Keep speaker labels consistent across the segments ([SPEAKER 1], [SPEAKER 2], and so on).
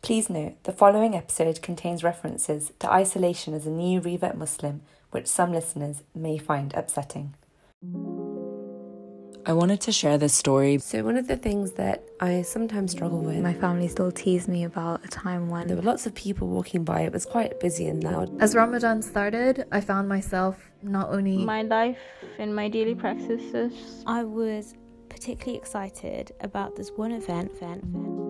[SPEAKER 1] Please note the following episode contains references to isolation as a new revert Muslim, which some listeners may find upsetting. I wanted to share this story.
[SPEAKER 2] So, one of the things that I sometimes struggle with,
[SPEAKER 3] My family still tease me about a time when there
[SPEAKER 2] were lots of people walking by, it was quite busy and loud.
[SPEAKER 3] as Ramadan started, I found myself not only
[SPEAKER 4] my life and my daily practices.
[SPEAKER 5] I was particularly excited about this one event. event, event.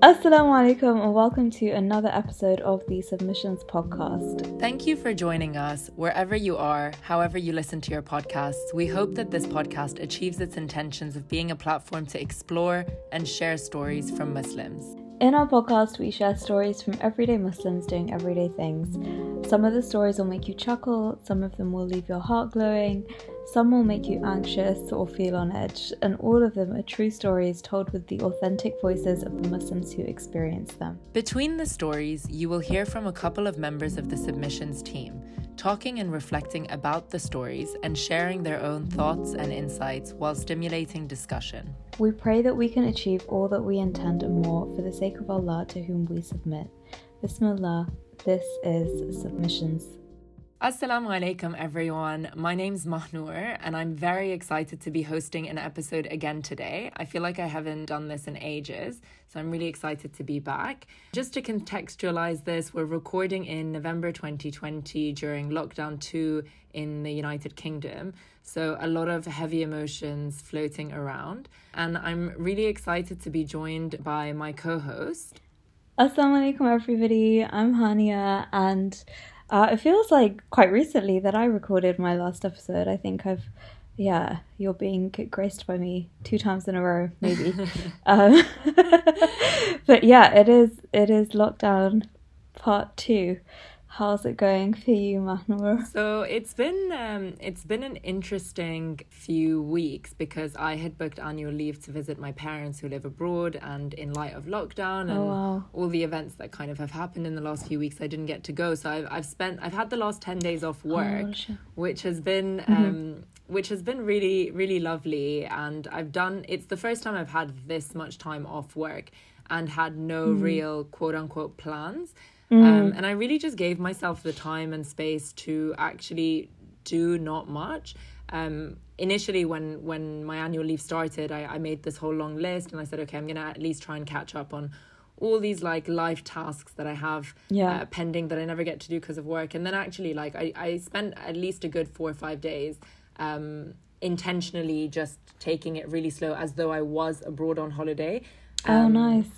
[SPEAKER 6] Assalamu alaikum and welcome to another episode of the Submissions Podcast.
[SPEAKER 1] Thank you for joining us wherever you are, however you listen to your podcasts. We hope that this podcast achieves its intentions of being a platform to explore and share stories from Muslims.
[SPEAKER 6] In our podcast, we share stories from everyday Muslims doing everyday things. Some of the stories will make you chuckle, some of them will leave your heart glowing, some will make you anxious or feel on edge, and all of them are true stories told with the authentic voices of the Muslims who experience them.
[SPEAKER 1] Between the stories, you will hear from a couple of members of the submissions team, talking and reflecting about the stories and sharing their own thoughts and insights while stimulating discussion.
[SPEAKER 6] We pray that we can achieve all that we intend and more for the sake of Allah to whom we submit. Bismillah, this is Submissions.
[SPEAKER 1] Assalamu alaikum, everyone. My name's Mahnur, and I'm very excited to be hosting an episode again today. I feel like I haven't done this in ages, so I'm really excited to be back. Just to contextualize this, we're recording in November 2020 during lockdown 2 in the United Kingdom. So, a lot of heavy emotions floating around. And I'm really excited to be joined by my co host.
[SPEAKER 6] Assalamu alaikum, everybody. I'm Hania, and uh, it feels like quite recently that I recorded my last episode. I think I've, yeah, you're being graced by me two times in a row, maybe. um, but yeah, it is. It is lockdown part two. How's it going for you, Mahnur?
[SPEAKER 1] So it's been um, it's been an interesting few weeks because I had booked annual leave to visit my parents who live abroad, and in light of lockdown and
[SPEAKER 6] Oh, wow.
[SPEAKER 1] all the events that kind of have happened in the last few weeks, I didn't get to go. So I've I've spent I've had the last ten days off work,
[SPEAKER 6] Oh,
[SPEAKER 1] which has been
[SPEAKER 6] Mm-hmm.
[SPEAKER 1] um, which has been really really lovely, and I've done. It's the first time I've had this much time off work and had no
[SPEAKER 6] Mm-hmm.
[SPEAKER 1] real quote unquote plans.
[SPEAKER 6] Mm.
[SPEAKER 1] Um, and I really just gave myself the time and space to actually do not much. Um, initially, when when my annual leave started, I, I made this whole long list, and I said, okay, I'm gonna at least try and catch up on all these like life tasks that I have
[SPEAKER 6] Yeah.
[SPEAKER 1] uh, pending that I never get to do because of work. And then actually, like I, I spent at least a good four or five days um, intentionally just taking it really slow, as though I was abroad on holiday.
[SPEAKER 6] Oh,
[SPEAKER 1] Um,
[SPEAKER 6] nice.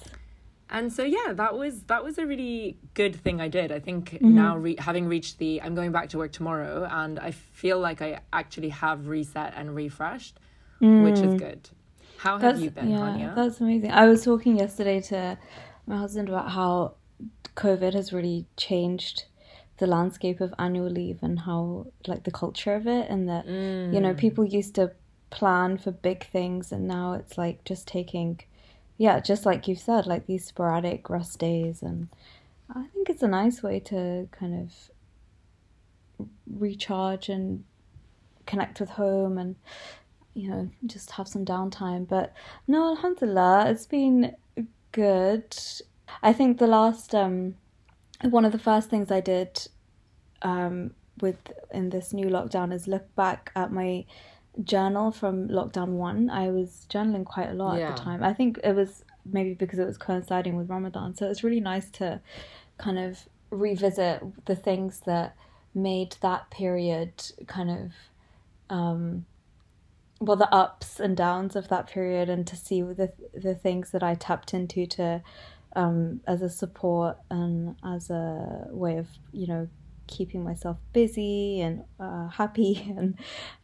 [SPEAKER 1] And so yeah that was that was a really good thing i did i think
[SPEAKER 6] Mm-hmm.
[SPEAKER 1] now re- having reached the i'm going back to work tomorrow and i feel like i actually have reset and refreshed which is good how have you been
[SPEAKER 6] yeah, that's amazing. I was talking yesterday to my husband about how COVID has really changed the landscape of annual leave and how like the culture of it and that you
[SPEAKER 1] Mm.
[SPEAKER 6] know people used to plan for big things and now it's like just taking yeah just like you've said like these sporadic rest days and I think it's a nice way to kind of recharge and connect with home and you know just have some downtime. But no alhamdulillah it's been good. I think the last um one of the first things i did um with in this new lockdown is look back at my journal from lockdown 1 i was journaling quite a lot at the time. I think it was maybe because it was coinciding with ramadan. So it's really nice to kind of revisit the things that made that period kind of um well the ups and downs of that period and to see the the things that I tapped into to um as a support and as a way of you know keeping myself busy and uh, happy and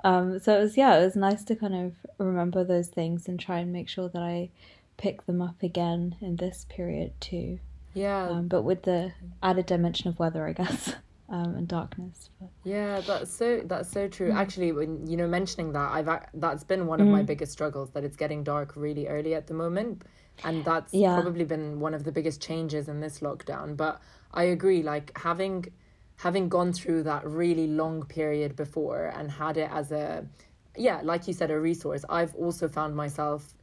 [SPEAKER 6] um so it was yeah it was nice to kind of remember those things and try and make sure that I pick them up again in this period too
[SPEAKER 1] yeah
[SPEAKER 6] um, but with the added dimension of weather I guess um, and darkness but
[SPEAKER 1] Yeah, that's so that's so true.
[SPEAKER 6] Mm.
[SPEAKER 1] Actually, when you know mentioning that, I've that's been one of my biggest struggles that it's getting dark really early at the moment, and that's
[SPEAKER 6] Yeah.
[SPEAKER 1] probably been one of the biggest changes in this lockdown. But I agree, like having having gone through that really long period before and had it as a yeah, like you said, a resource. I've also found myself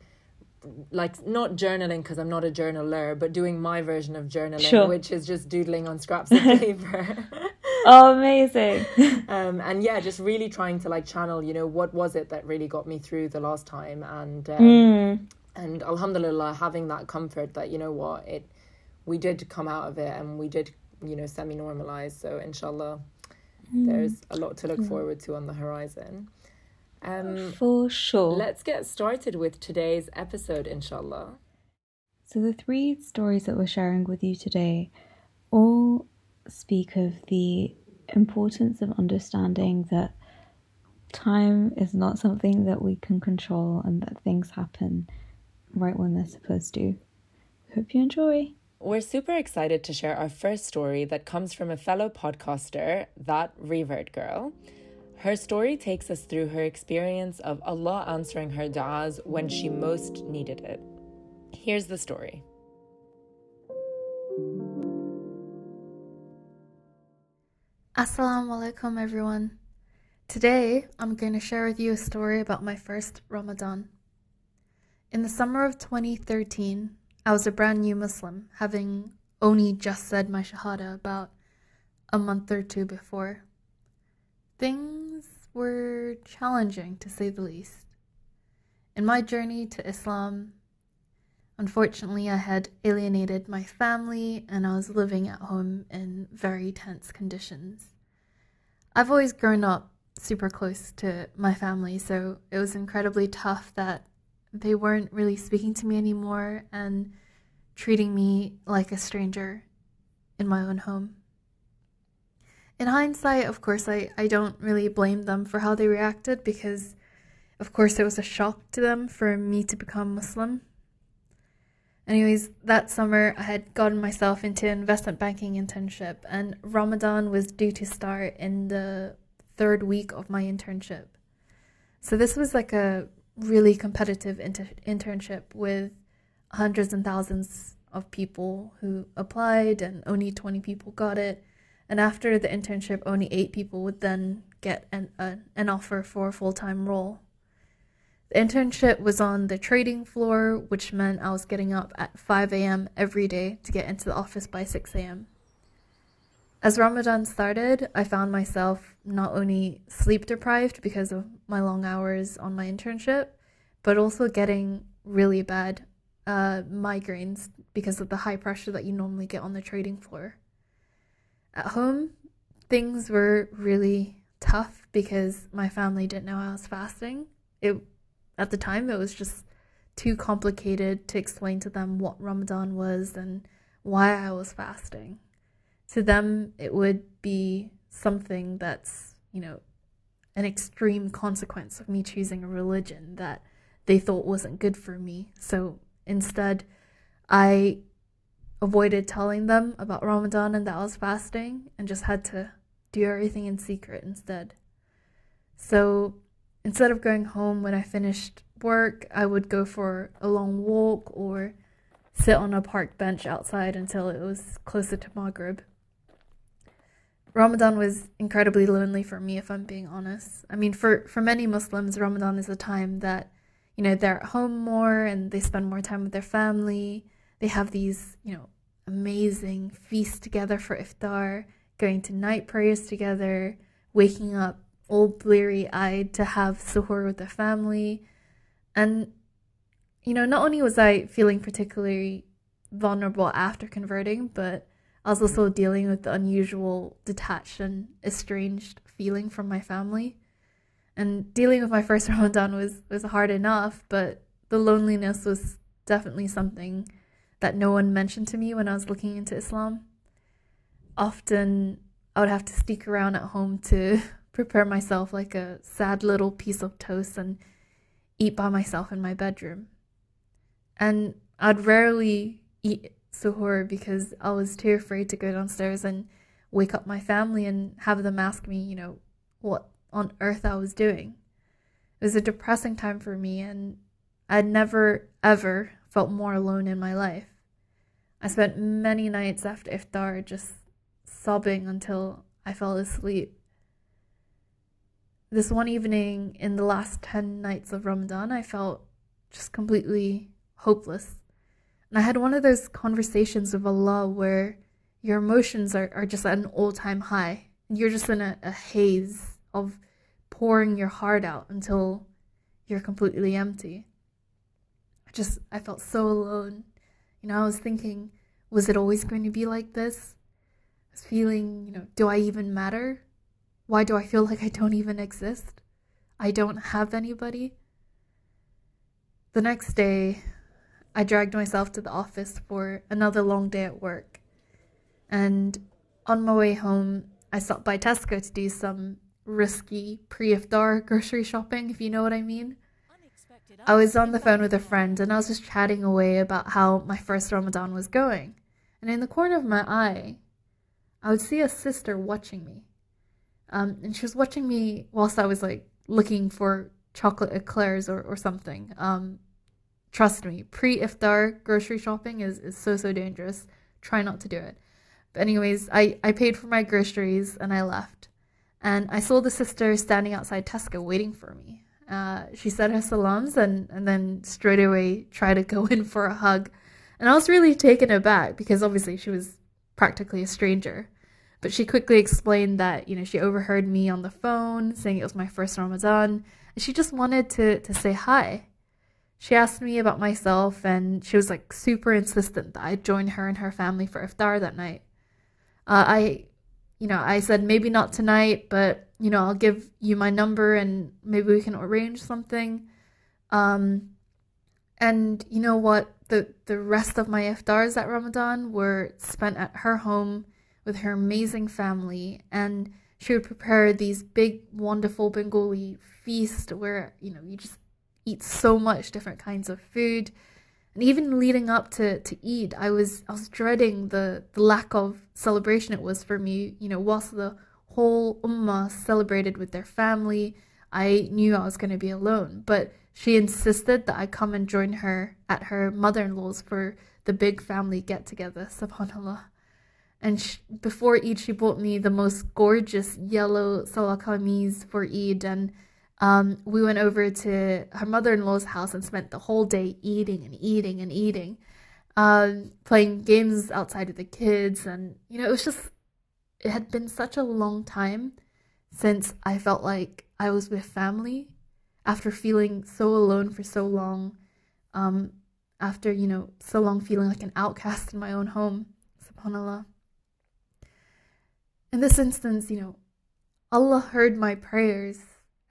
[SPEAKER 1] like not journaling because I'm not a journaler, but doing my version of journaling,
[SPEAKER 6] Sure.
[SPEAKER 1] which is just doodling on scraps of paper.
[SPEAKER 6] Oh, amazing.
[SPEAKER 1] um, and yeah, just really trying to like channel, you know, what was it that really got me through the last time, and um,
[SPEAKER 6] Mm.
[SPEAKER 1] and Alhamdulillah, having that comfort that you know what it, we did come out of it, and we did, you know, semi normalized. So inshallah, there's a lot to look forward to on the horizon. Um,
[SPEAKER 6] For sure.
[SPEAKER 1] let's get started with today's episode, inshallah.
[SPEAKER 6] So, the three stories that we're sharing with you today all speak of the importance of understanding that time is not something that we can control and that things happen right when they're supposed to. Hope you enjoy.
[SPEAKER 1] We're super excited to share our first story that comes from a fellow podcaster, that Revert girl. Her story takes us through her experience of Allah answering her du'as when she most needed it. Here's the story.
[SPEAKER 3] Assalamu alaikum, everyone. Today, I'm going to share with you a story about my first Ramadan. In the summer of 2013, I was a brand new Muslim, having only just said my Shahada about a month or two before. Things were challenging, to say the least. In my journey to Islam, unfortunately, I had alienated my family and I was living at home in very tense conditions. I've always grown up super close to my family, so it was incredibly tough that they weren't really speaking to me anymore and treating me like a stranger in my own home. In hindsight, of course, I, I don't really blame them for how they reacted because, of course, it was a shock to them for me to become Muslim. Anyways, that summer I had gotten myself into an investment banking internship, and Ramadan was due to start in the third week of my internship. So, this was like a really competitive inter- internship with hundreds and thousands of people who applied, and only 20 people got it. And after the internship, only eight people would then get an, a, an offer for a full time role. The internship was on the trading floor, which meant I was getting up at 5 a.m. every day to get into the office by 6 a.m. As Ramadan started, I found myself not only sleep deprived because of my long hours on my internship, but also getting really bad uh, migraines because of the high pressure that you normally get on the trading floor. At home, things were really tough because my family didn't know I was fasting. It at the time it was just too complicated to explain to them what Ramadan was and why I was fasting. To them, it would be something that's, you know, an extreme consequence of me choosing a religion that they thought wasn't good for me. So instead, I avoided telling them about Ramadan and that I was fasting and just had to do everything in secret instead. So instead of going home when I finished work, I would go for a long walk or sit on a park bench outside until it was closer to Maghrib. Ramadan was incredibly lonely for me, if I'm being honest. I mean, for, for many Muslims, Ramadan is a time that, you know, they're at home more and they spend more time with their family. They have these, you know, amazing feasts together for iftar, going to night prayers together, waking up all bleary eyed to have suhoor with their family. And, you know, not only was I feeling particularly vulnerable after converting, but I was also dealing with the unusual, detached, and estranged feeling from my family. And dealing with my first Ramadan was, was hard enough, but the loneliness was definitely something that no one mentioned to me when I was looking into Islam. Often I would have to sneak around at home to prepare myself like a sad little piece of toast and eat by myself in my bedroom. And I'd rarely eat suhoor because I was too afraid to go downstairs and wake up my family and have them ask me, you know, what on earth I was doing. It was a depressing time for me, and I'd never, ever felt more alone in my life. I spent many nights after iftar just sobbing until I fell asleep. This one evening in the last 10 nights of Ramadan, I felt just completely hopeless. And I had one of those conversations with Allah where your emotions are, are just at an all time high. You're just in a, a haze of pouring your heart out until you're completely empty. I just, I felt so alone. You know, I was thinking, was it always going to be like this? I was feeling, you know, do I even matter? Why do I feel like I don't even exist? I don't have anybody. The next day, I dragged myself to the office for another long day at work. And on my way home, I stopped by Tesco to do some risky pre iftar grocery shopping, if you know what I mean. I was on the phone with a friend and I was just chatting away about how my first Ramadan was going. And in the corner of my eye, I would see a sister watching me. Um, and she was watching me whilst I was like looking for chocolate eclairs or, or something. Um, trust me, pre iftar grocery shopping is, is so, so dangerous. Try not to do it. But, anyways, I, I paid for my groceries and I left. And I saw the sister standing outside Tesco waiting for me. Uh, she said her salams and, and then straight away tried to go in for a hug. And I was really taken aback because obviously she was practically a stranger. But she quickly explained that, you know, she overheard me on the phone saying it was my first Ramadan. And she just wanted to, to say hi. She asked me about myself and she was like super insistent that I join her and her family for iftar that night. Uh, I, you know, I said maybe not tonight, but you know, I'll give you my number and maybe we can arrange something. Um, and you know what? The the rest of my iftars at Ramadan were spent at her home with her amazing family, and she would prepare these big, wonderful Bengali feast where you know you just eat so much different kinds of food. And even leading up to, to Eid, I was I was dreading the, the lack of celebration it was for me, you know, whilst the whole ummah celebrated with their family. I knew I was going to be alone, but she insisted that I come and join her at her mother in law's for the big family get together, subhanAllah. And she, before Eid, she bought me the most gorgeous yellow salwar kameez for Eid. And um, we went over to her mother in law's house and spent the whole day eating and eating and eating, um, playing games outside with the kids. And, you know, it was just it had been such a long time since I felt like I was with family after feeling so alone for so long. Um, after, you know, so long feeling like an outcast in my own home. SubhanAllah. In this instance, you know, Allah heard my prayers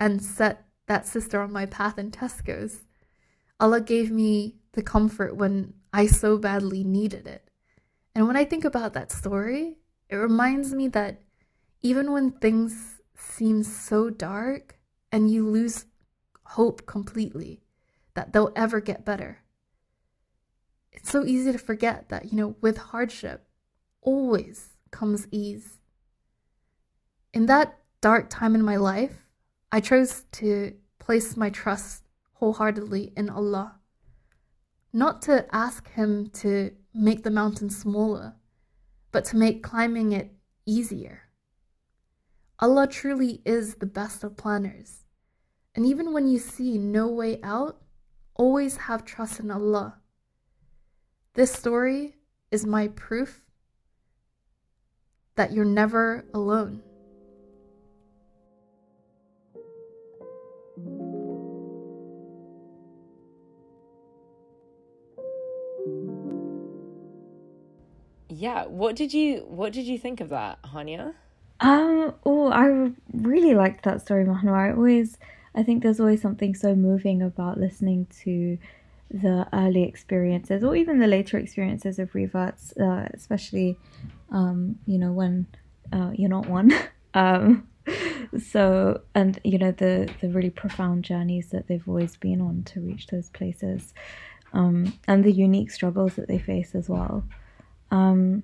[SPEAKER 3] and set that sister on my path in Tesco's. Allah gave me the comfort when I so badly needed it. And when I think about that story, it reminds me that even when things seem so dark and you lose hope completely that they'll ever get better, it's so easy to forget that, you know, with hardship always comes ease. In that dark time in my life, I chose to place my trust wholeheartedly in Allah. Not to ask Him to make the mountain smaller, but to make climbing it easier. Allah truly is the best of planners. And even when you see no way out, always have trust in Allah. This story is my proof that you're never alone.
[SPEAKER 1] Yeah what did you what did you think of that hania?
[SPEAKER 6] Um oh i really liked that story mahnur i always i think there's always something so moving about listening to the early experiences or even the later experiences of reverts uh, especially um you know when uh, you're not one. Um so and you know the the really profound journeys that they've always been on to reach those places um and the unique struggles that they face as well um,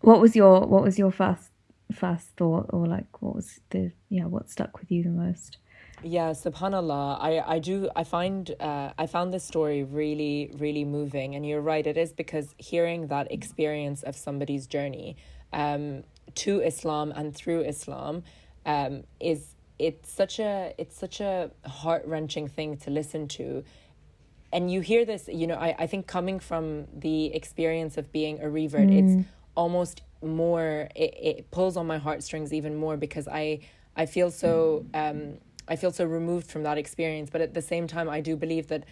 [SPEAKER 6] what was your what was your first first thought, or like what was the yeah what stuck with you the most?
[SPEAKER 1] Yeah, subhanallah. I, I do I find uh, I found this story really really moving, and you're right. It is because hearing that experience of somebody's journey um, to Islam and through Islam um, is it's such a it's such a heart wrenching thing to listen to and you hear this, you know, I, I think coming from the experience of being a revert, mm. it's almost more it, it pulls on my heartstrings even more because I I feel so um I feel so removed from that experience. But at the same time I do believe that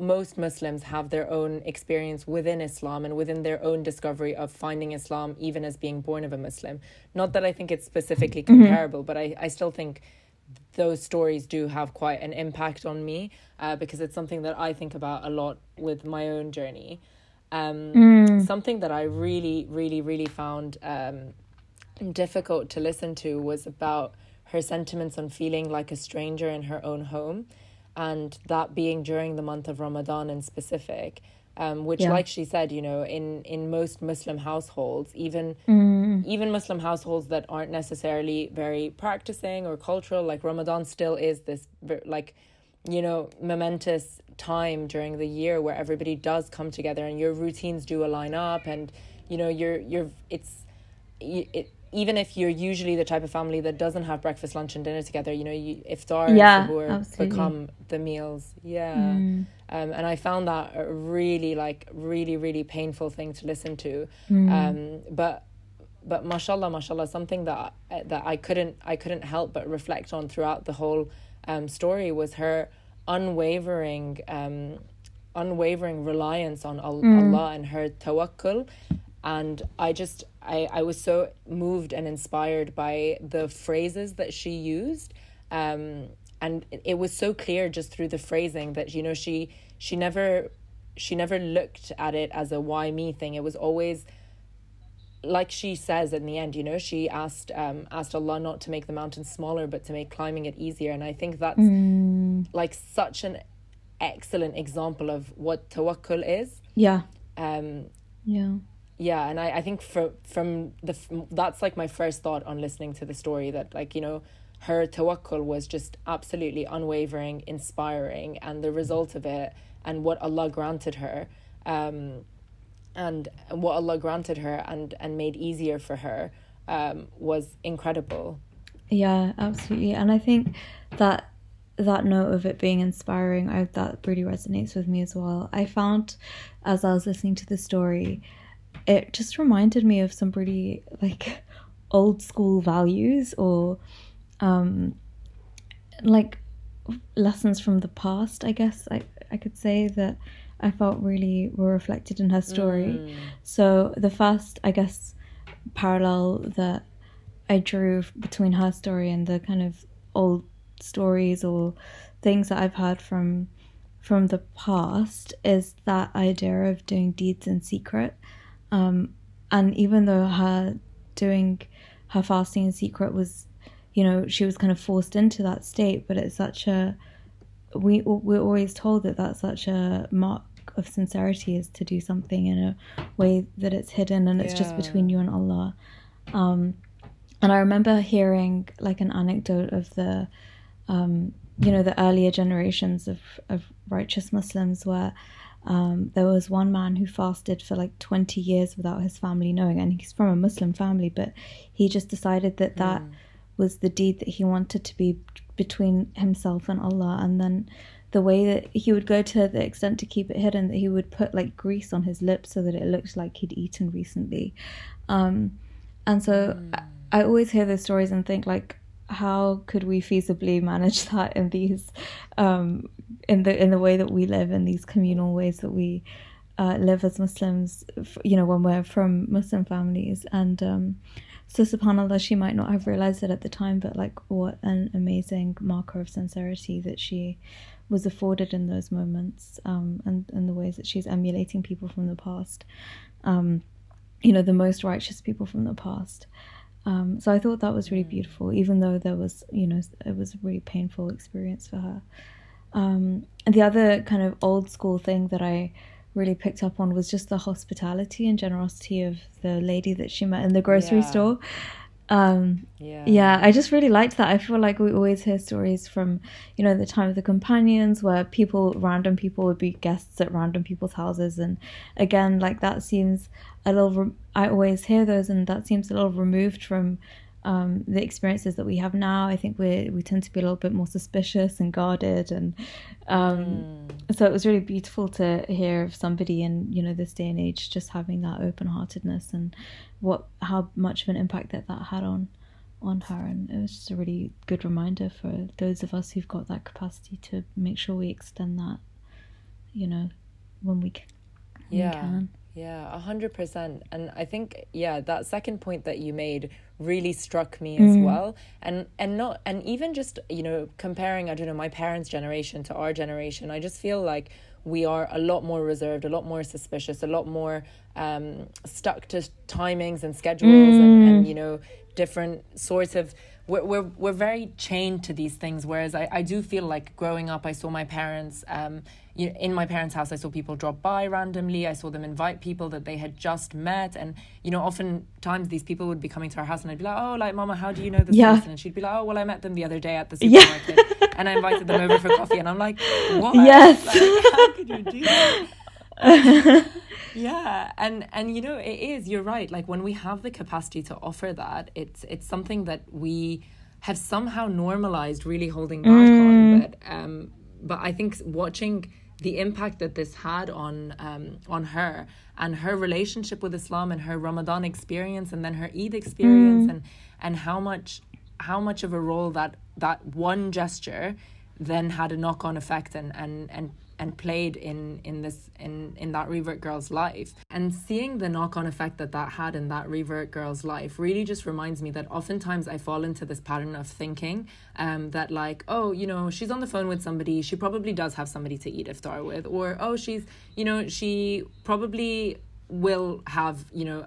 [SPEAKER 1] most Muslims have their own experience within Islam and within their own discovery of finding Islam, even as being born of a Muslim. Not that I think it's specifically mm-hmm. comparable, mm-hmm. but I, I still think those stories do have quite an impact on me uh, because it's something that I think about a lot with my own journey. Um, mm. Something that I really, really, really found um, difficult to listen to was about her sentiments on feeling like a stranger in her own home and that being during the month of Ramadan in specific. Um, which, yeah. like she said, you know, in in most Muslim households, even mm. Even Muslim households that aren't necessarily very practicing or cultural, like Ramadan, still is this like, you know, momentous time during the year where everybody does come together and your routines do align up, and you know, you're you're it's it even if you're usually the type of family that doesn't have breakfast, lunch, and dinner together, you know, you, iftar yeah, and become the meals. Yeah. Mm. Um, and I found that a really, like, really, really painful thing to listen to. Mm. Um, but, but mashallah, mashallah, something that that I couldn't, I couldn't help but reflect on throughout the whole um, story was her unwavering, um, unwavering reliance on Allah mm. and her tawakkul. And I just I, I was so moved and inspired by the phrases that she used. Um and it was so clear just through the phrasing that you know she she never she never looked at it as a why me thing. It was always like she says in the end you know she asked um asked Allah not to make the mountain smaller but to make climbing it easier. And I think that's mm. like such an excellent example of what tawakkul is.
[SPEAKER 6] Yeah.
[SPEAKER 1] Um
[SPEAKER 6] yeah.
[SPEAKER 1] Yeah and i, I think for, from the that's like my first thought on listening to the story that like you know her tawakkul was just absolutely unwavering inspiring and the result of it and what allah granted her. Um, and what allah granted her and and made easier for her um, was incredible.
[SPEAKER 6] Yeah absolutely. And i think that that note of it being inspiring I, that really resonates with me as well. I found as i was listening to the story it just reminded me of some pretty like old school values or um like lessons from the past i guess i i could say that i felt really were reflected in her story mm. so the first i guess parallel that i drew between her story and the kind of old stories or things that i've heard from from the past is that idea of doing deeds in secret um, and even though her doing her fasting in secret was, you know, she was kind of forced into that state, but it's such a, we, we're always told that that's such a mark of sincerity is to do something in a way that it's hidden and it's yeah. just between you and Allah. Um, and I remember hearing like an anecdote of the, um, you know, the earlier generations of, of righteous Muslims where um, there was one man who fasted for like 20 years without his family knowing, and he's from a Muslim family, but he just decided that that mm. was the deed that he wanted to be between himself and Allah. And then the way that he would go to the extent to keep it hidden, that he would put like grease on his lips so that it looked like he'd eaten recently. Um, and so mm. I, I always hear those stories and think like, how could we feasibly manage that in these um, in the in the way that we live in these communal ways that we uh, live as Muslims you know when we're from Muslim families and um, so subhanallah she might not have realized it at the time but like what an amazing marker of sincerity that she was afforded in those moments um, and, and the ways that she's emulating people from the past um, you know the most righteous people from the past um, so I thought that was really mm. beautiful, even though there was, you know, it was a really painful experience for her. Um, and the other kind of old school thing that I really picked up on was just the hospitality and generosity of the lady that she met in the grocery yeah. store. Um, yeah. yeah, I just really liked that. I feel like we always hear stories from, you know, the time of the companions where people, random people would be guests at random people's houses. And again, like that seems a little, re- I always hear those and that seems a little removed from um, the experiences that we have now. I think we we tend to be a little bit more suspicious and guarded, and um, mm. so it was really beautiful to hear of somebody in you know this day and age just having that open heartedness and what how much of an impact that that had on on her and it was just a really good reminder for those of us who've got that capacity to make sure we extend that you know when we can
[SPEAKER 1] yeah can. Yeah a hundred percent and i think yeah that second point that you made really struck me as mm. well and and not and even just you know comparing i don't know my parents generation to our generation i just feel like we are a lot more reserved a lot more suspicious a lot more um, stuck to timings and schedules mm. and, and mm. you know different sorts of we're, we're, we're very chained to these things whereas I, I do feel like growing up i saw my parents um, you know, in my parents' house, I saw people drop by randomly. I saw them invite people that they had just met, and you know, oftentimes these people would be coming to our house, and I'd be like, "Oh, like, Mama, how do you know this yeah. person?" And she'd be like, "Oh, well, I met them the other day at the supermarket, yeah. and I invited them over for coffee." And I'm like, "What?
[SPEAKER 6] Yes,
[SPEAKER 1] like, how could you do that?" yeah and and you know it is you're right like when we have the capacity to offer that it's it's something that we have somehow normalized really holding back mm. on but um but i think watching the impact that this had on um, on her and her relationship with Islam and her Ramadan experience and then her Eid experience mm. and and how much how much of a role that that one gesture then had a knock on effect and and and and played in in this in in that revert girl's life. And seeing the knock-on effect that that had in that revert girl's life really just reminds me that oftentimes i fall into this pattern of thinking um that like oh you know she's on the phone with somebody she probably does have somebody to eat iftar with or oh she's you know she probably will have you know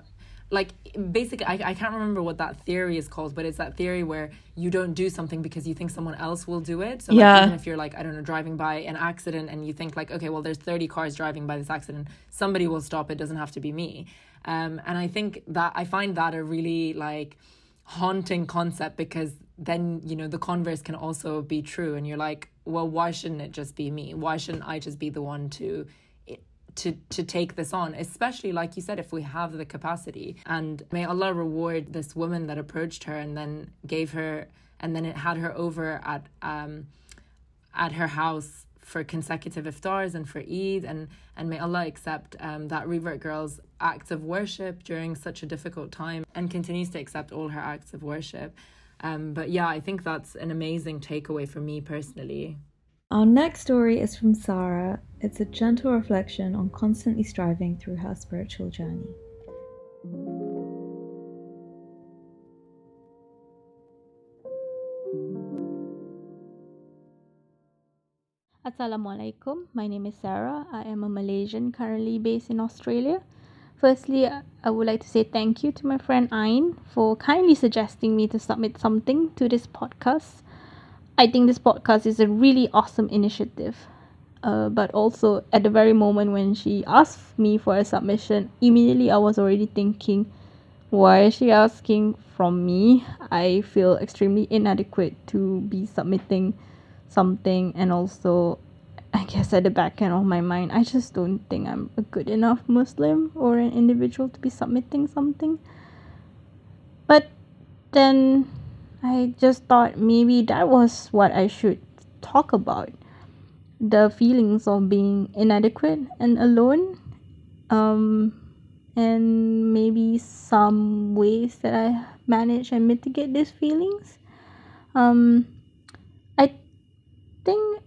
[SPEAKER 1] like basically I, I can't remember what that theory is called but it's that theory where you don't do something because you think someone else will do it. So like, yeah. even if you're like i don't know driving by an accident and you think like okay well there's 30 cars driving by this accident somebody will stop. It doesn't have to be me. Um, and i think that i find that a really like haunting concept because then you know the converse can also be true and you're like well why shouldn't it just be me? Why shouldn't i just be the one to to to take this on especially like you said if we have the capacity and may allah reward this woman that approached her and then gave her and then it had her over at um at her house for consecutive iftars and for Eid and and may Allah accept um, that revert girl's acts of worship during such a difficult time and continues to accept all her acts of worship. Um, but yeah, I think that's an amazing takeaway for me personally.
[SPEAKER 6] Our next story is from Sarah. It's a gentle reflection on constantly striving through her spiritual journey.
[SPEAKER 4] Assalamualaikum. My name is Sarah. I am a Malaysian currently based in Australia. Firstly, I would like to say thank you to my friend Ayn for kindly suggesting me to submit something to this podcast. I think this podcast is a really awesome initiative. Uh, but also at the very moment when she asked me for a submission, immediately I was already thinking, why is she asking from me? I feel extremely inadequate to be submitting something, and also, I guess at the back end of my mind, I just don't think I'm a good enough Muslim or an individual to be submitting something. But then I just thought maybe that was what I should talk about the feelings of being inadequate and alone um, and maybe some ways that I manage and mitigate these feelings. Um, I think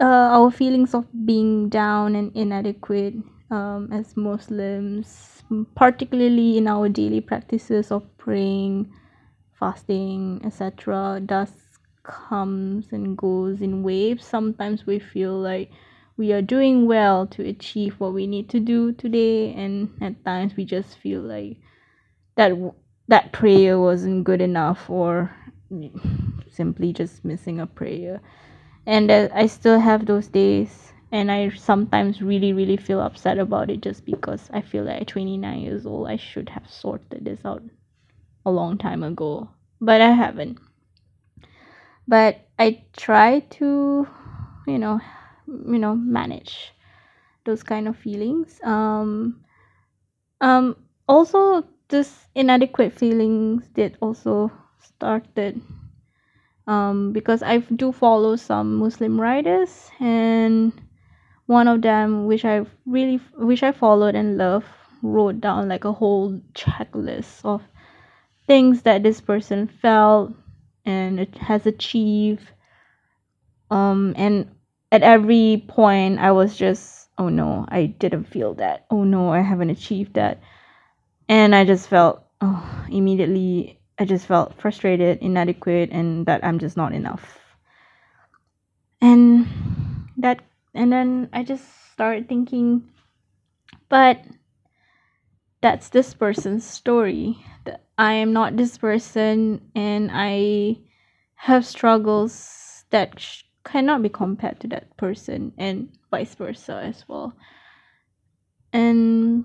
[SPEAKER 4] uh, our feelings of being down and inadequate um, as Muslims, particularly in our daily practices of praying, fasting etc does comes and goes in waves. Sometimes we feel like we are doing well to achieve what we need to do today and at times we just feel like that that prayer wasn't good enough or simply just missing a prayer. And i still have those days and i sometimes really really feel upset about it just because i feel like at 29 years old i should have sorted this out a long time ago, but I haven't. But I try to, you know, you know, manage those kind of feelings. Um, um, also this inadequate feelings did also started um, because I do follow some Muslim writers, and one of them, which I really, which I followed and love, wrote down like a whole checklist of things that this person felt and it has achieved. Um, and at every point, I was just, oh no, I didn't feel that. Oh no, I haven't achieved that. And I just felt, oh, immediately I just felt frustrated, inadequate, and that I'm just not enough. And that, and then I just started thinking, but that's this person's story. I am not this person, and I have struggles that sh- cannot be compared to that person, and vice versa as well. And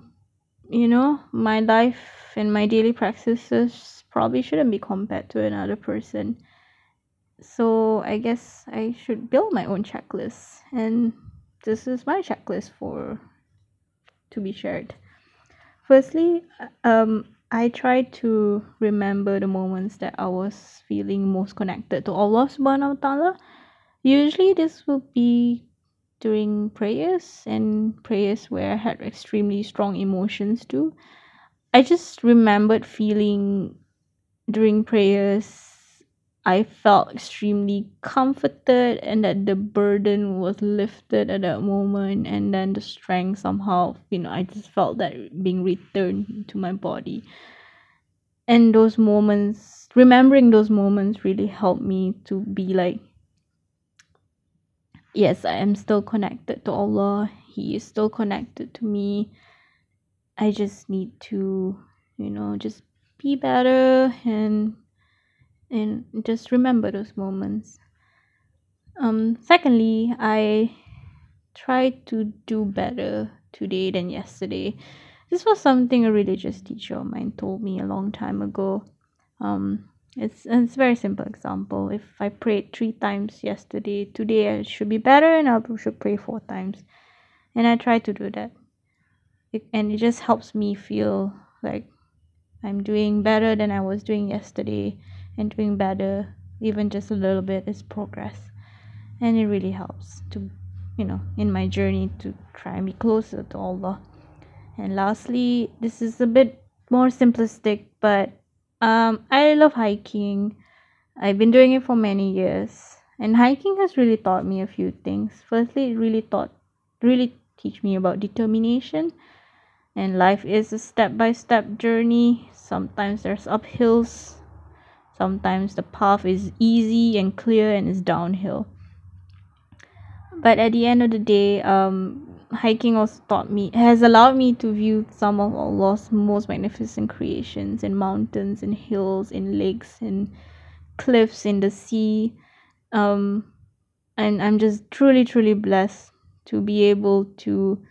[SPEAKER 4] you know, my life and my daily practices probably shouldn't be compared to another person. So I guess I should build my own checklist and this is my checklist for to be shared. Firstly, um I try to remember the moments that I was feeling most connected to Allah subhanahu wa ta'ala. Usually this will be during prayers and prayers where I had extremely strong emotions too. I just remembered feeling during prayers I felt extremely comforted and that the burden was lifted at that moment and then the strength somehow you know I just felt that being returned to my body. And those moments remembering those moments really helped me to be like yes I am still connected to Allah. He is still connected to me. I just need to you know just be better and and just remember those moments. Um secondly i try to do better today than yesterday. This was something a religious teacher of mine told me a long time ago. Um it's it's a very simple example. If i prayed three times yesterday today i should be better and i should pray four times. And i try to do that. It, and it just helps me feel like I'm doing better than I was doing yesterday and doing better even just a little bit is progress. And it really helps to you know in my journey to try and be closer to Allah. And lastly this is a bit more simplistic but um I love hiking. I've been doing it for many years and hiking has really taught me a few things. Firstly it really taught really teach me about determination and life is a step by step journey. Sometimes there's uphills sometimes the path is easy and clear and is downhill. But at the end of the day um hiking also taught me has allowed me to view some of Allah's most magnificent creations in mountains in hills in lakes in cliffs in the sea. Um and I'm just truly truly blessed to be able to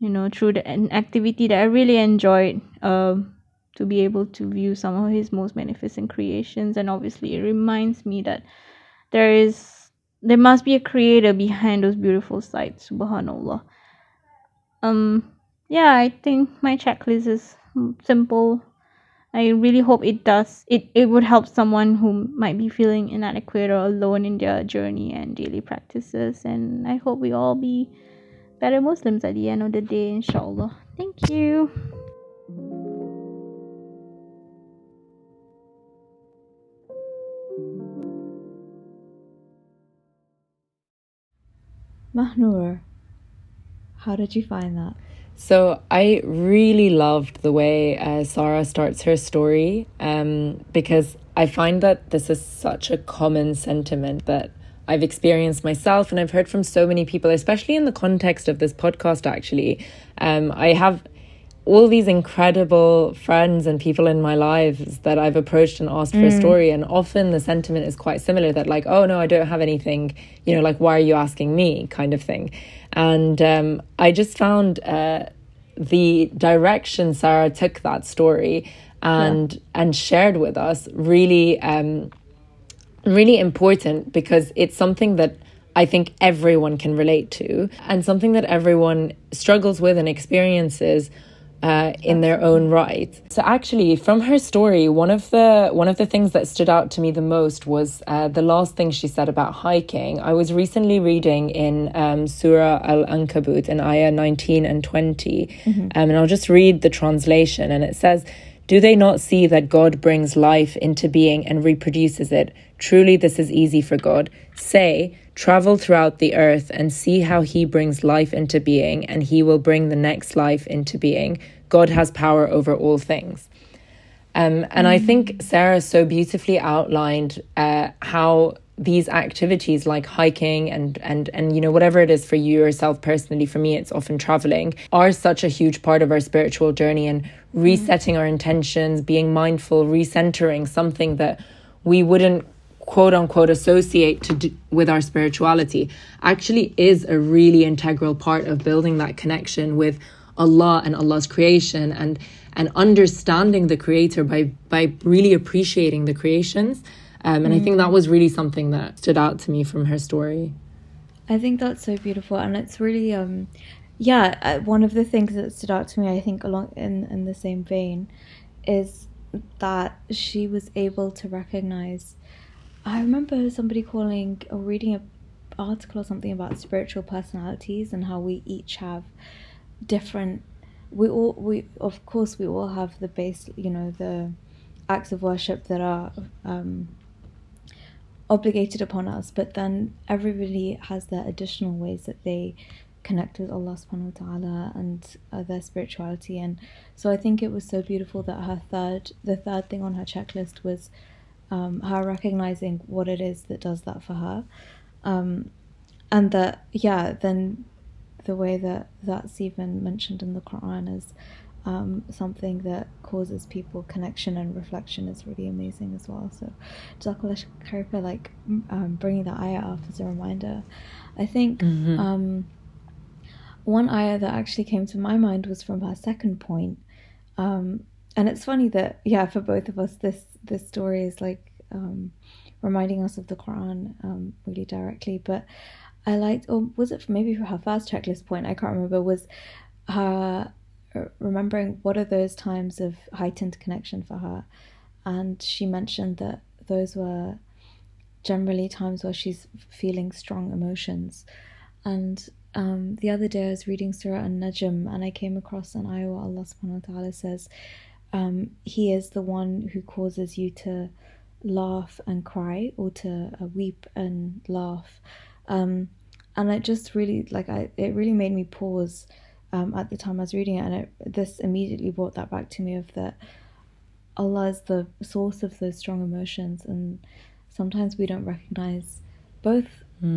[SPEAKER 4] you know through the an activity that I really enjoyed um to be able to view some of his most magnificent creations. And obviously it reminds me that there is there must be a creator behind those beautiful sights subhanallah. Um yeah i think my checklist is simple. I really hope it does it it would help someone who might be feeling inadequate or alone in their journey and daily practices. And i hope we all be better muslims at the end of the day inshallah. Thank you
[SPEAKER 6] Mahnur, how did you find that?
[SPEAKER 1] So I really loved the way uh, Sarah starts her story um, because I find that this is such a common sentiment that I've experienced myself and I've heard from so many people, especially in the context of this podcast, actually. Um, I have all these incredible friends and people in my lives that I've approached and asked mm. for a mm. story. And often the sentiment is quite similar that, like, oh no, I don't have anything, you know, like, why are you asking me, kind of thing. And um, I just found uh, the direction Sarah took that story and yeah. and shared with us really um, really important because it's something that I think everyone can relate to and something that everyone struggles with and experiences uh, in their own right. So actually, from her story, one of the one of the things that stood out to me the most was uh, the last thing she said about hiking. I was recently reading in um, Surah Al Ankabut in Ayah 19 and 20, um, and I'll just read the translation, and it says. Do they not see that God brings life into being and reproduces it? Truly, this is easy for God. Say, travel throughout the earth and see how He brings life into being, and He will bring the next life into being. God has power over all things. Um, and I think Sarah so beautifully outlined uh, how these activities like hiking and and and you know whatever it is for you yourself personally for me it's often traveling are such a huge part of our spiritual journey and resetting our intentions being mindful recentering something that we wouldn't quote unquote associate to do, with our spirituality actually is a really integral part of building that connection with Allah and Allah's creation and and understanding the creator by by really appreciating the creations um, and I think that was really something that stood out to me from her story.
[SPEAKER 6] I think that's so beautiful, and it's really, um, yeah, uh, one of the things that stood out to me, I think, along in in the same vein, is that she was able to recognize. I remember somebody calling or reading an article or something about spiritual personalities and how we each have different. We all we of course we all have the base, you know, the acts of worship that are um, obligated upon us, but then everybody has their additional ways that they connect with Allah subhanahu wa ta'ala and uh, their spirituality and so I think it was so beautiful that her third the third thing on her checklist was um, her recognizing what it is that does that for her um, and that yeah then the way that that's even mentioned in the Quran is um, something that causes people connection and reflection is really amazing as well. So, Jazakallah khair for like um, bringing that ayah up as a reminder. I think
[SPEAKER 1] Mm-hmm.
[SPEAKER 6] um, one ayah that actually came to my mind was from her second point. Um, and it's funny that yeah, for both of us, this this story is like um, reminding us of the Quran um, really directly. But I liked, or was it maybe for her first checklist point? I can't remember. Was her remembering what are those times of heightened connection for her and she mentioned that those were generally times where she's feeling strong emotions and um, the other day I was reading Surah An-Najm and I came across an ayah where Allah subhanahu wa ta'ala says um, he is the one who causes you to laugh and cry or to uh, weep and laugh um, and it just really like I, it really made me pause um, at the time I was reading it, and it, this immediately brought that back to me of that Allah is the source of those strong emotions, and sometimes we don't recognize both,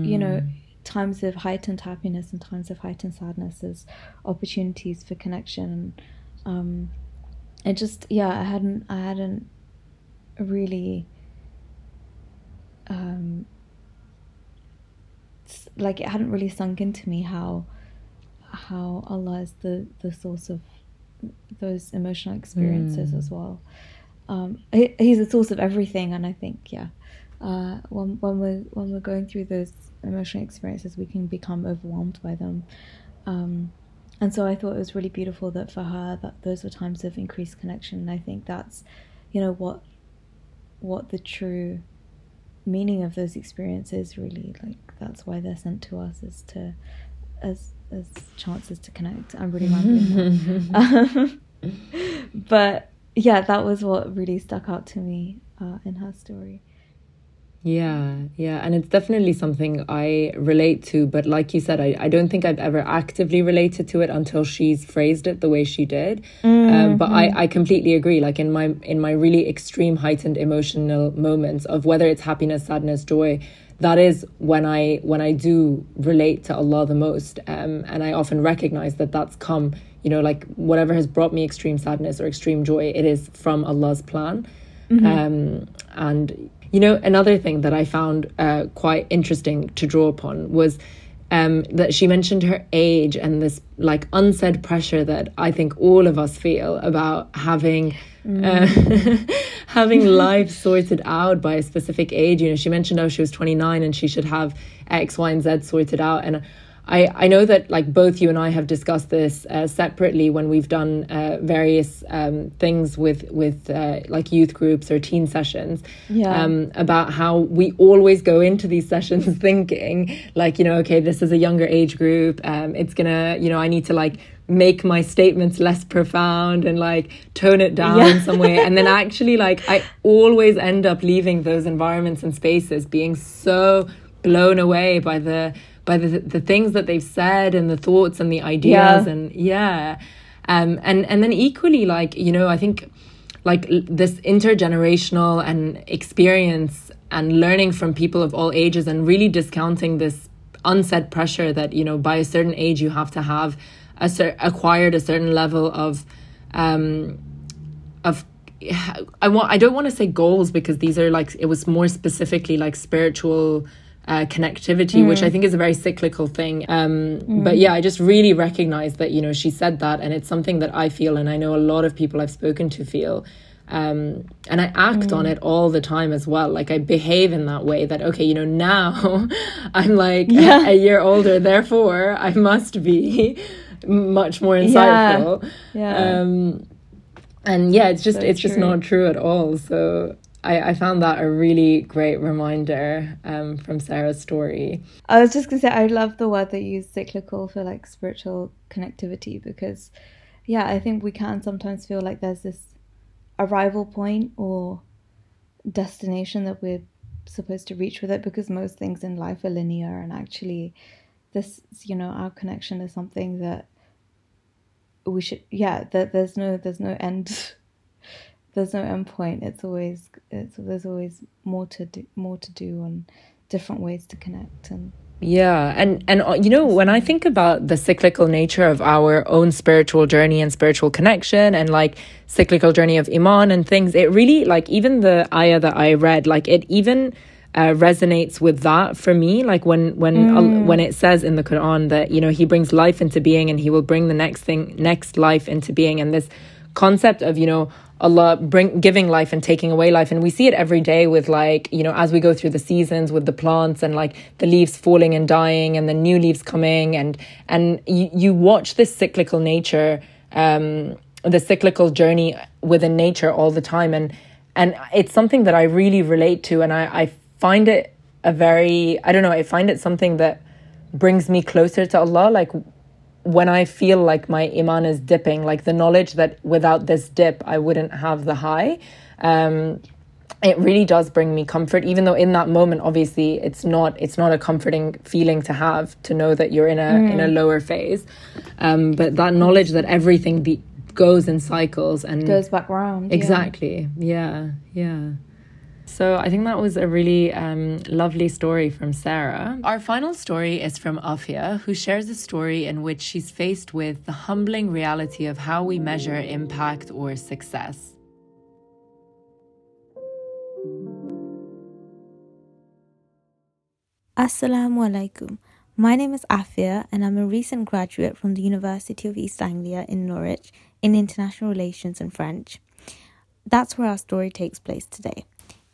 [SPEAKER 6] you know, times of heightened happiness and times of heightened sadness as opportunities for connection. And um, it just, yeah, I hadn't, I hadn't really. Um, like it hadn't really sunk into me how how Allah is the the source of those emotional experiences as well. Um, he, he's the source of everything, and I think yeah, uh, when when we're when we're going through those emotional experiences, we can become overwhelmed by them. Um, and so I thought it was really beautiful that for her that those were times of increased connection. And I think that's, you know, what what the true meaning of those experiences really like. That's why they're sent to us is to as as chances to connect. I'm really rambling. Um, but yeah, that was what really stuck out to me uh, in her story.
[SPEAKER 1] Yeah, yeah. And it's definitely something I relate to. But like you said, I, I don't think I've ever actively related to it until she's phrased it the way she did. Um, but I, I completely agree. Like in my in my really extreme heightened emotional moments of whether it's happiness, sadness, joy, that is when I when I do relate to Allah the most. Um, and I often recognize that that's come, you know, like whatever has brought me extreme sadness or extreme joy, it is from Allah's plan. Um, and you know, another thing that I found uh, quite interesting to draw upon was um, that she mentioned her age and this like unsaid pressure that I think all of us feel about having uh, having life sorted out by a specific age. You know, she mentioned oh she was 29 and she should have X, Y, and Z sorted out, and I, I know that like both you and I have discussed this uh, separately when we've done uh, various um, things with with uh, like youth groups or teen sessions
[SPEAKER 6] Yeah.
[SPEAKER 1] um, about how we always go into these sessions thinking like you know okay this is a younger age group um, it's gonna you know I need to like make my statements less profound and like tone it down in
[SPEAKER 6] Yeah.
[SPEAKER 1] some way and then actually like I always end up leaving those environments and spaces being so blown away by the by the the things that they've said and the thoughts and the ideas
[SPEAKER 6] Yeah.
[SPEAKER 1] and yeah um and and then equally like you know i think like l- this intergenerational and experience and learning from people of all ages and really discounting this unsaid pressure that you know by a certain age you have to have a cer- acquired a certain level of um of I want I don't want to say goals because these are like it was more specifically like spiritual uh, connectivity, which I think is a very cyclical thing. Um, But yeah, I just really recognize that you know she said that, and it's something that I feel, and I know a lot of people I've spoken to feel. Um, and I act on it all the time as well. Like I behave in that way that okay, you know, now I'm like a, a year older, therefore I must be much more insightful.
[SPEAKER 6] Yeah.
[SPEAKER 1] Um, and yeah, it's just
[SPEAKER 6] So
[SPEAKER 1] it's just not true at all. So I, I found that a really great reminder um, from Sarah's story.
[SPEAKER 6] I was just gonna say I love the word that you use cyclical for like spiritual connectivity because yeah, I think we can sometimes feel like there's this arrival point or destination that we're supposed to reach with it because most things in life are linear and actually this you know our connection is something that we should yeah that there's no there's no end there's no end point it's always it's there's always more to do more to do and different ways to connect and
[SPEAKER 1] Yeah, and and uh, you know when I think about the cyclical nature of our own spiritual journey and spiritual connection and like cyclical journey of iman and things, it really like even the ayah that I read, like it even uh, resonates with that for me. Like when when uh, when it says in the Quran that you know He brings life into being and He will bring the next thing next life into being, and this concept of you know Allah bring giving life and taking away life. And we see it every day with like you know as we go through the seasons with the plants and like the leaves falling and dying and the new leaves coming. And and you, you watch this cyclical nature um the cyclical journey within nature all the time. And and it's something that I really relate to. And I I find it a very I don't know I find it something that brings me closer to Allah. Like when I feel like my iman is dipping, like the knowledge that without this dip, I wouldn't have the high, um, it really does bring me comfort. Even though in that moment, obviously, it's not it's not a comforting feeling to have to know that you're in a in a lower phase, um, but that knowledge that everything be, goes in cycles and
[SPEAKER 6] goes back round yeah.
[SPEAKER 1] Exactly. Yeah. Yeah. So I think that was a really um, lovely story from Sarah. Our final story is from Afia, who shares a story in which she's faced with the humbling reality of how we measure impact or success.
[SPEAKER 5] Assalamu alaikum. My name is Afia, and I'm a recent graduate from the University of East Anglia in Norwich in International Relations and French. That's where our story takes place today.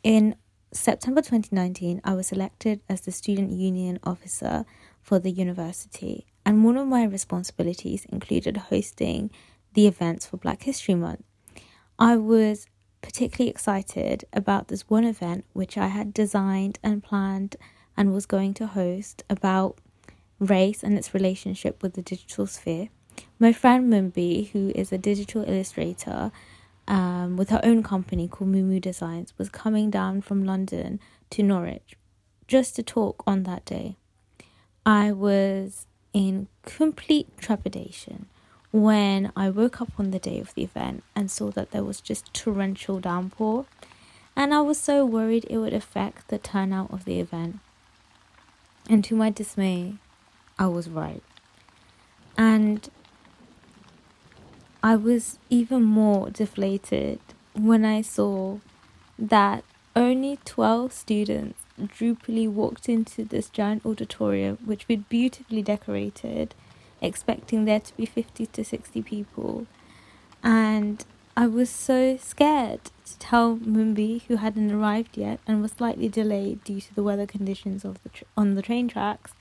[SPEAKER 5] In September 2019, I was selected as the Student Union Officer for the university, and one of my responsibilities included hosting the events for Black History Month. I was particularly excited about this one event which I had designed and planned and was going to host about race and its relationship with the digital sphere. My friend Mumbi, who is a digital illustrator um, with her own company called Mumu Designs, was coming down from London to Norwich just to talk on that day. I was in complete trepidation when I woke up on the day of the event and saw that there was just torrential downpour, and I was so worried it would affect the turnout of the event. And to my dismay, I was right. And I was even more deflated when I saw that only 12 students droopily walked into this giant auditorium, which we'd beautifully decorated, expecting there to be 50 to 60 people. And I was so scared to tell Mumbi, who hadn't arrived yet and was slightly delayed due to the weather conditions of the tr- on the train tracks,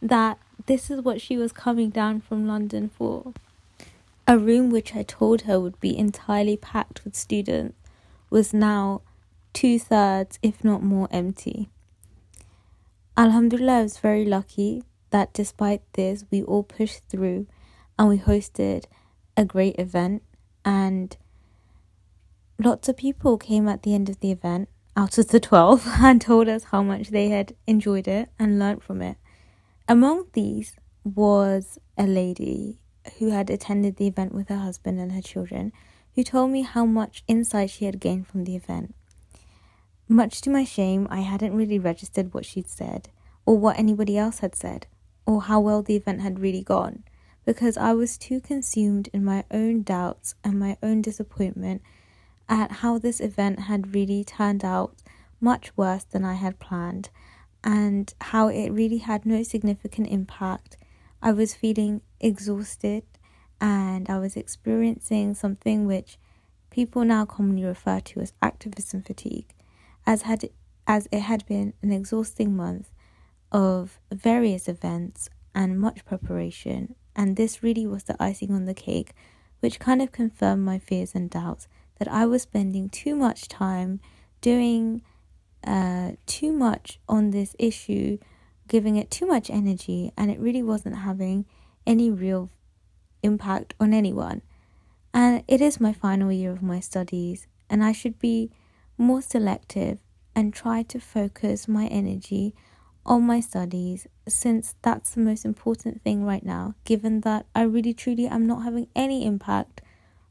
[SPEAKER 5] that this is what she was coming down from London for. A room which I told her would be entirely packed with students was now two thirds, if not more, empty. Alhamdulillah, I was very lucky that despite this, we all pushed through and we hosted a great event. And lots of people came at the end of the event out of the 12 and told us how much they had enjoyed it and learnt from it. Among these was a lady who had attended the event with her husband and her children, who told me how much insight she had gained from the event. Much to my shame, I hadn't really registered what she'd said, or what anybody else had said, or how well the event had really gone, because I was too consumed in my own doubts and my own disappointment at how this event had really turned out much worse than I had planned, and how it really had no significant impact. I was feeling exhausted and I was experiencing something which people now commonly refer to as activism fatigue, as had as it had been an exhausting month of various events and much preparation, and this really was the icing on the cake, which kind of confirmed my fears and doubts that I was spending too much time doing uh, too much on this issue, giving it too much energy, and it really wasn't having any real impact on anyone. And it is my final year of my studies, and I should be more selective and try to focus my energy on my studies since that's the most important thing right now, given that I really truly am not having any impact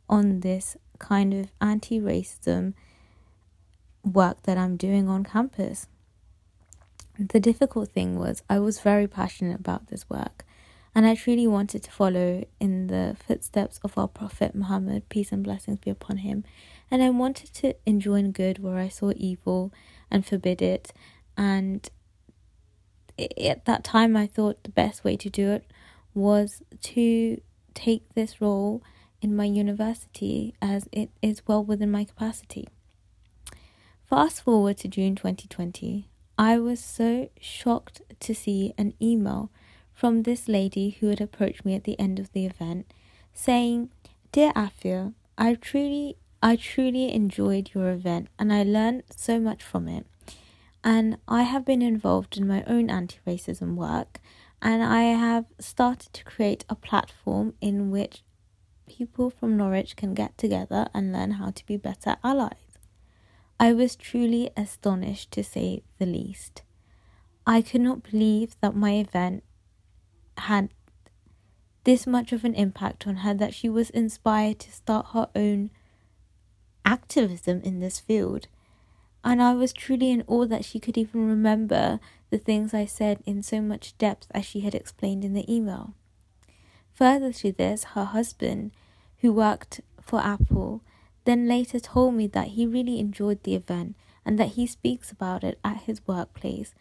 [SPEAKER 5] on this kind of anti racism work that I'm doing on campus. The difficult thing was, I was very passionate about this work, and I truly wanted to follow in the footsteps of our Prophet Muhammad, peace and blessings be upon him. And I wanted to enjoin good where I saw evil and forbid it. And at that time, I thought the best way to do it was to take this role in my university as it is well within my capacity. Fast forward to June 2020, I was so shocked to see an email from this lady who had approached me at the end of the event saying, Dear Afia, I truly I truly enjoyed your event and I learned so much from it. And I have been involved in my own anti racism work and I have started to create a platform in which people from Norwich can get together and learn how to be better allies. I was truly astonished to say the least. I could not believe that my event had this much of an impact on her that she was inspired to start her own activism in this field. And I was truly in awe that she could even remember the things I said in so much depth as she had explained in the email. Further to this, her husband, who worked for Apple, then later told me that he really enjoyed the event and that he speaks about it at his workplace.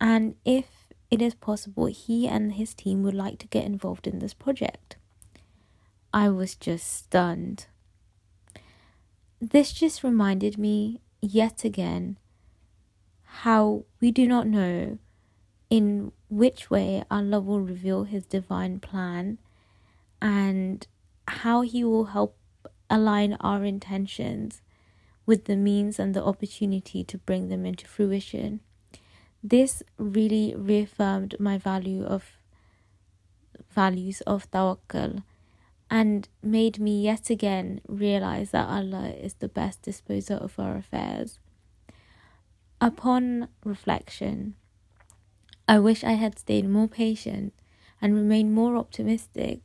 [SPEAKER 5] And if it is possible, he and his team would like to get involved in this project. I was just stunned. This just reminded me yet again how we do not know in which way our Allah will reveal His divine plan and how He will help align our intentions with the means and the opportunity to bring them into fruition. This really reaffirmed my value of values of tawakkul and made me yet again realize that Allah is the best disposer of our affairs. Upon reflection, I wish I had stayed more patient and remained more optimistic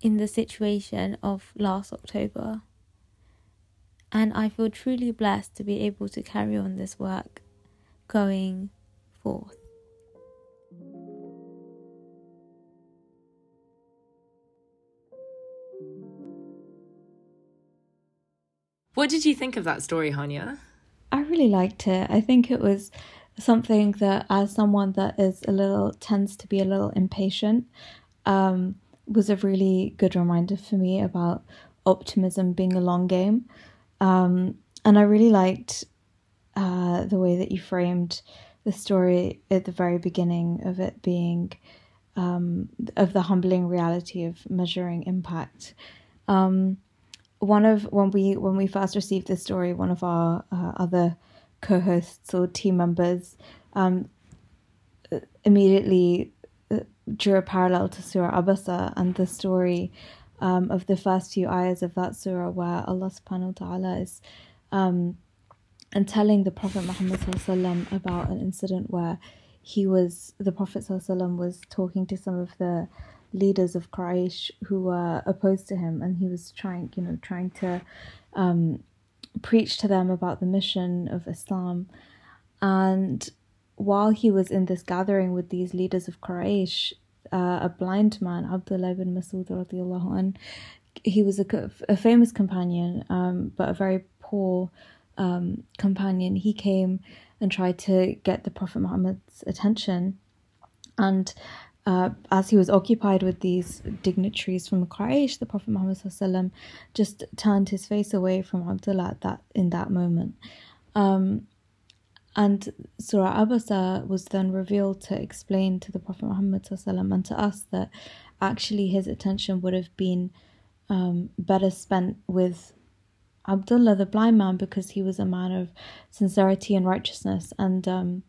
[SPEAKER 5] in the situation of last October. And I feel truly blessed to be able to carry on this work going forth.
[SPEAKER 1] What did you think of that story, Hanya?
[SPEAKER 6] I really liked it. I think it was something that, as someone that is a little tends to be a little impatient, um, was a really good reminder for me about optimism being a long game. Um, and I really liked uh, the way that you framed the story at the very beginning of it being um, of the humbling reality of measuring impact. Um, one of when we when we first received this story, one of our uh, other co-hosts or team members um, immediately uh, drew a parallel to Surah Abasa and the story um, of the first few ayahs of that surah where Allah subhanahu wa ta'ala is um, and telling the Prophet Muhammad about an incident where he was the Prophet was talking to some of the leaders of Quraysh who were opposed to him, and he was trying, you know, trying to um, preach to them about the mission of Islam. And while he was in this gathering with these leaders of Quraysh, uh, a blind man, Abdullah ibn Masud radiallahu an, he was a, a famous companion, um, but a very poor um, companion. He came and tried to get the Prophet Muhammad's attention. And uh, as he was occupied with these dignitaries from Quraysh, the Prophet Muhammad just turned his face away from Abdullah that in that moment. Um, and Surah Abasa was then revealed to explain to the Prophet Muhammad and to us that actually his attention would have been um, better spent with Abdullah, the blind man, because he was a man of sincerity and righteousness. And um,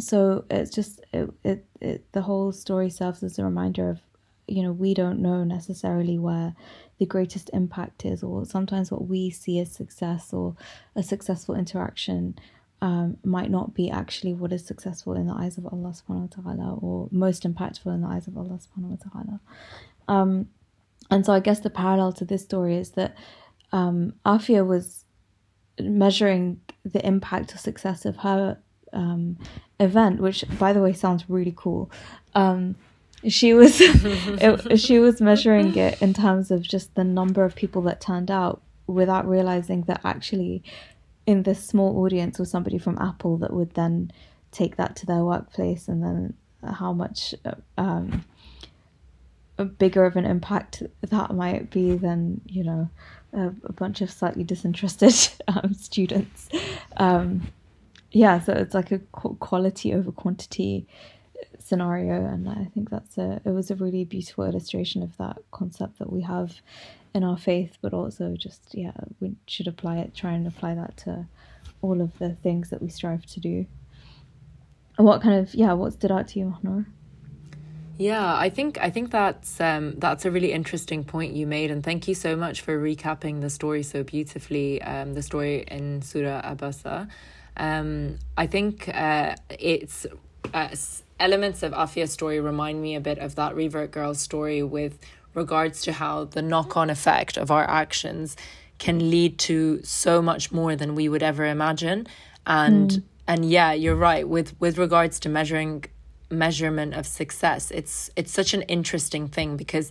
[SPEAKER 6] so it's just, it, it, it, the whole story serves as a reminder of, you know, we don't know necessarily where the greatest impact is, or sometimes what we see as success or a successful interaction. Um, might not be actually what is successful in the eyes of Allah subhanahu wa ta'ala or most impactful in the eyes of Allah subhanahu wa ta'ala. Um, and so I guess the parallel to this story is that um, Afia was measuring the impact or success of her um, event, which, by the way, sounds really cool. Um, she was it, she was measuring it in terms of just the number of people that turned out, without realizing that actually, in this small audience was somebody from Apple that would then take that to their workplace, and then how much. Um, bigger of an impact that might be than you know a, a bunch of slightly disinterested um, students. Um, yeah, so it's like a quality over quantity scenario, and I think that's a it was a really beautiful illustration of that concept that we have in our faith, but also just yeah, we should apply it, try and apply that to all of the things that we strive to do. What kind of yeah, what stood out to you, Mahnur?
[SPEAKER 1] Yeah, I think I think that's um, that's a really interesting point you made, and thank you so much for recapping the story so beautifully. Um, the story in Surah Abasa. Um, I think uh, it's uh, elements of Afia's story remind me a bit of that revert girl story with regards to how the knock on effect of our actions can lead to so much more than we would ever imagine, and mm. and yeah, you're right with with regards to measuring measurement of success. It's it's such an interesting thing because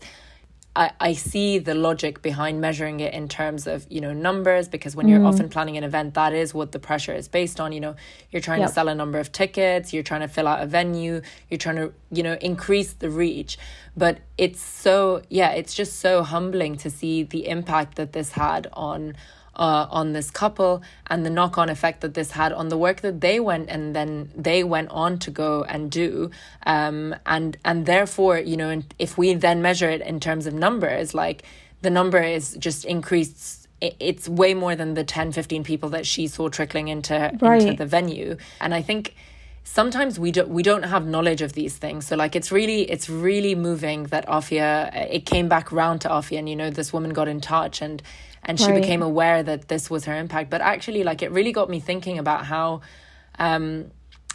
[SPEAKER 1] I, I see the logic behind measuring it in terms of, you know, numbers, because when you're mm. often planning an event, that is what the pressure is based on. You know, you're trying yep. to sell a number of tickets, you're trying to fill out a venue, you're trying to, you know, increase the reach. But it's so, yeah, it's just so humbling to see the impact that this had on uh, on this couple and the knock on effect that this had on the work that they went and then they went on to go and do. Um, and and therefore, you know, if we then measure it in terms of numbers, like the number is just increased it's way more than the 10 15 people that she saw trickling into right. into the venue and i think sometimes we don't we don't have knowledge of these things so like it's really it's really moving that Afia it came back round to Afia and you know this woman got in touch and and she right. became aware that this was her impact but actually like it really got me thinking about how um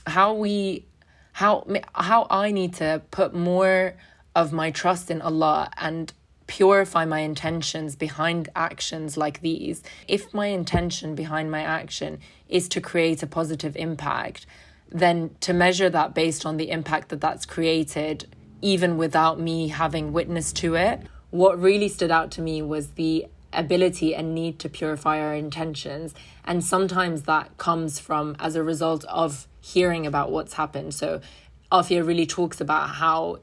[SPEAKER 1] how we how how I need to put more of my trust in Allah and purify my intentions behind actions like these if my intention behind my action is to create a positive impact then to measure that based on the impact that that's created even without me having witness to it what really stood out to me was the ability and need to purify our intentions. And sometimes that comes from as a result of hearing about what's happened. So Afia really talks about how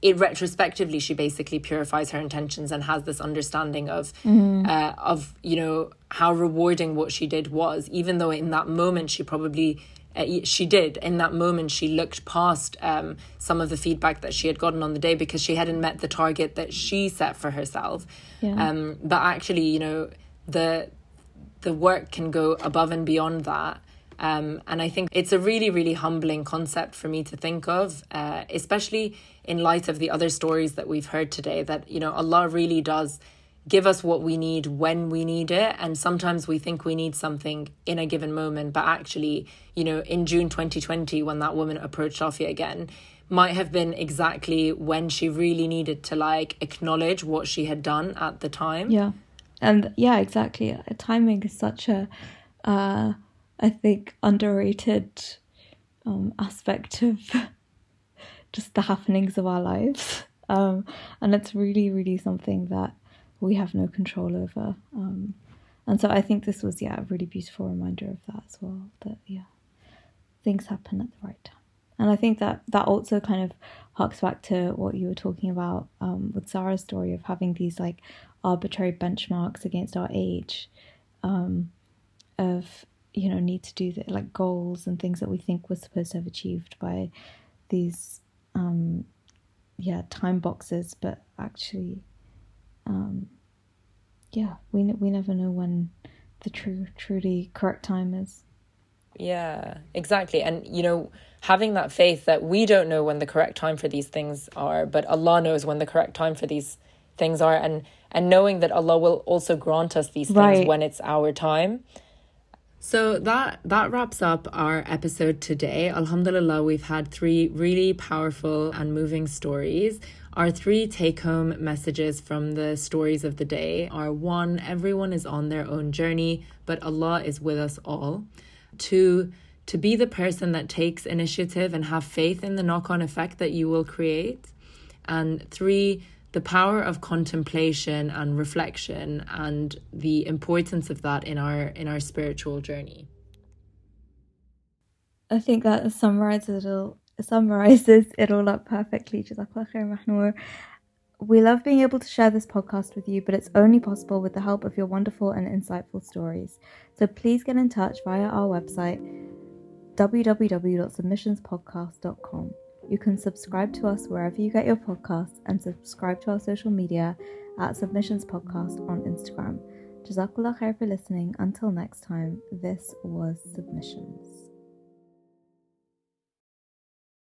[SPEAKER 1] it retrospectively she basically purifies her intentions and has this understanding of mm-hmm. uh, of you know how rewarding what she did was even though in that moment she probably uh, she did in that moment she looked past um, some of the feedback that she had gotten on the day because she hadn't met the target that she set for herself
[SPEAKER 6] Yeah.
[SPEAKER 1] um, but actually you know the the work can go above and beyond that um, and I think it's a really, really humbling concept for me to think of, uh, especially in light of the other stories that we've heard today. That, you know, Allah really does give us what we need when we need it. And sometimes we think we need something in a given moment, but actually, you know, in June 2020, when that woman approached Afia again, might have been exactly when she really needed to like acknowledge what she had done at the time.
[SPEAKER 6] Yeah, and yeah, exactly. Timing is such a, uh, I think, underrated um, aspect of just the happenings of our lives, um, and it's really, really something that we have no control over. Um, and so I think this was yeah a really beautiful reminder of that as well. That yeah, things happen at the right time. And I think that that also kind of harks back to what you were talking about um, with Sarah's story of having these like arbitrary benchmarks against our age, um, of you know need to do the, like goals and things that we think we're supposed to have achieved by these um, yeah time boxes, but actually, um, yeah, we ne- we never know when the true truly correct time is.
[SPEAKER 1] Yeah, exactly. And, you know, having that faith that we don't know when the correct time for these things are, but Allah knows when the correct time for these things are. And, and knowing that Allah will also grant us these things
[SPEAKER 6] Right.
[SPEAKER 1] when it's our time. So that that wraps up our episode today. Alhamdulillah, we've had three really powerful and moving stories. Our three take home messages from the stories of the day are one, everyone is on their own journey, but Allah is with us all. Two, to be the person that takes initiative and have faith in the knock on effect that you will create. And three, the power of contemplation and reflection and the importance of that in our in our spiritual journey.
[SPEAKER 6] I think that summarizes it all. Summarizes it all up perfectly. We love being able to share this podcast with you, but it's only possible with the help of your wonderful and insightful stories. So please get in touch via our website www.submissionspodcast.com. You can subscribe to us wherever you get your podcasts and subscribe to our social media at Submissions Podcast on Instagram. Jazakallah khair for listening. Until next time, this was Submissions.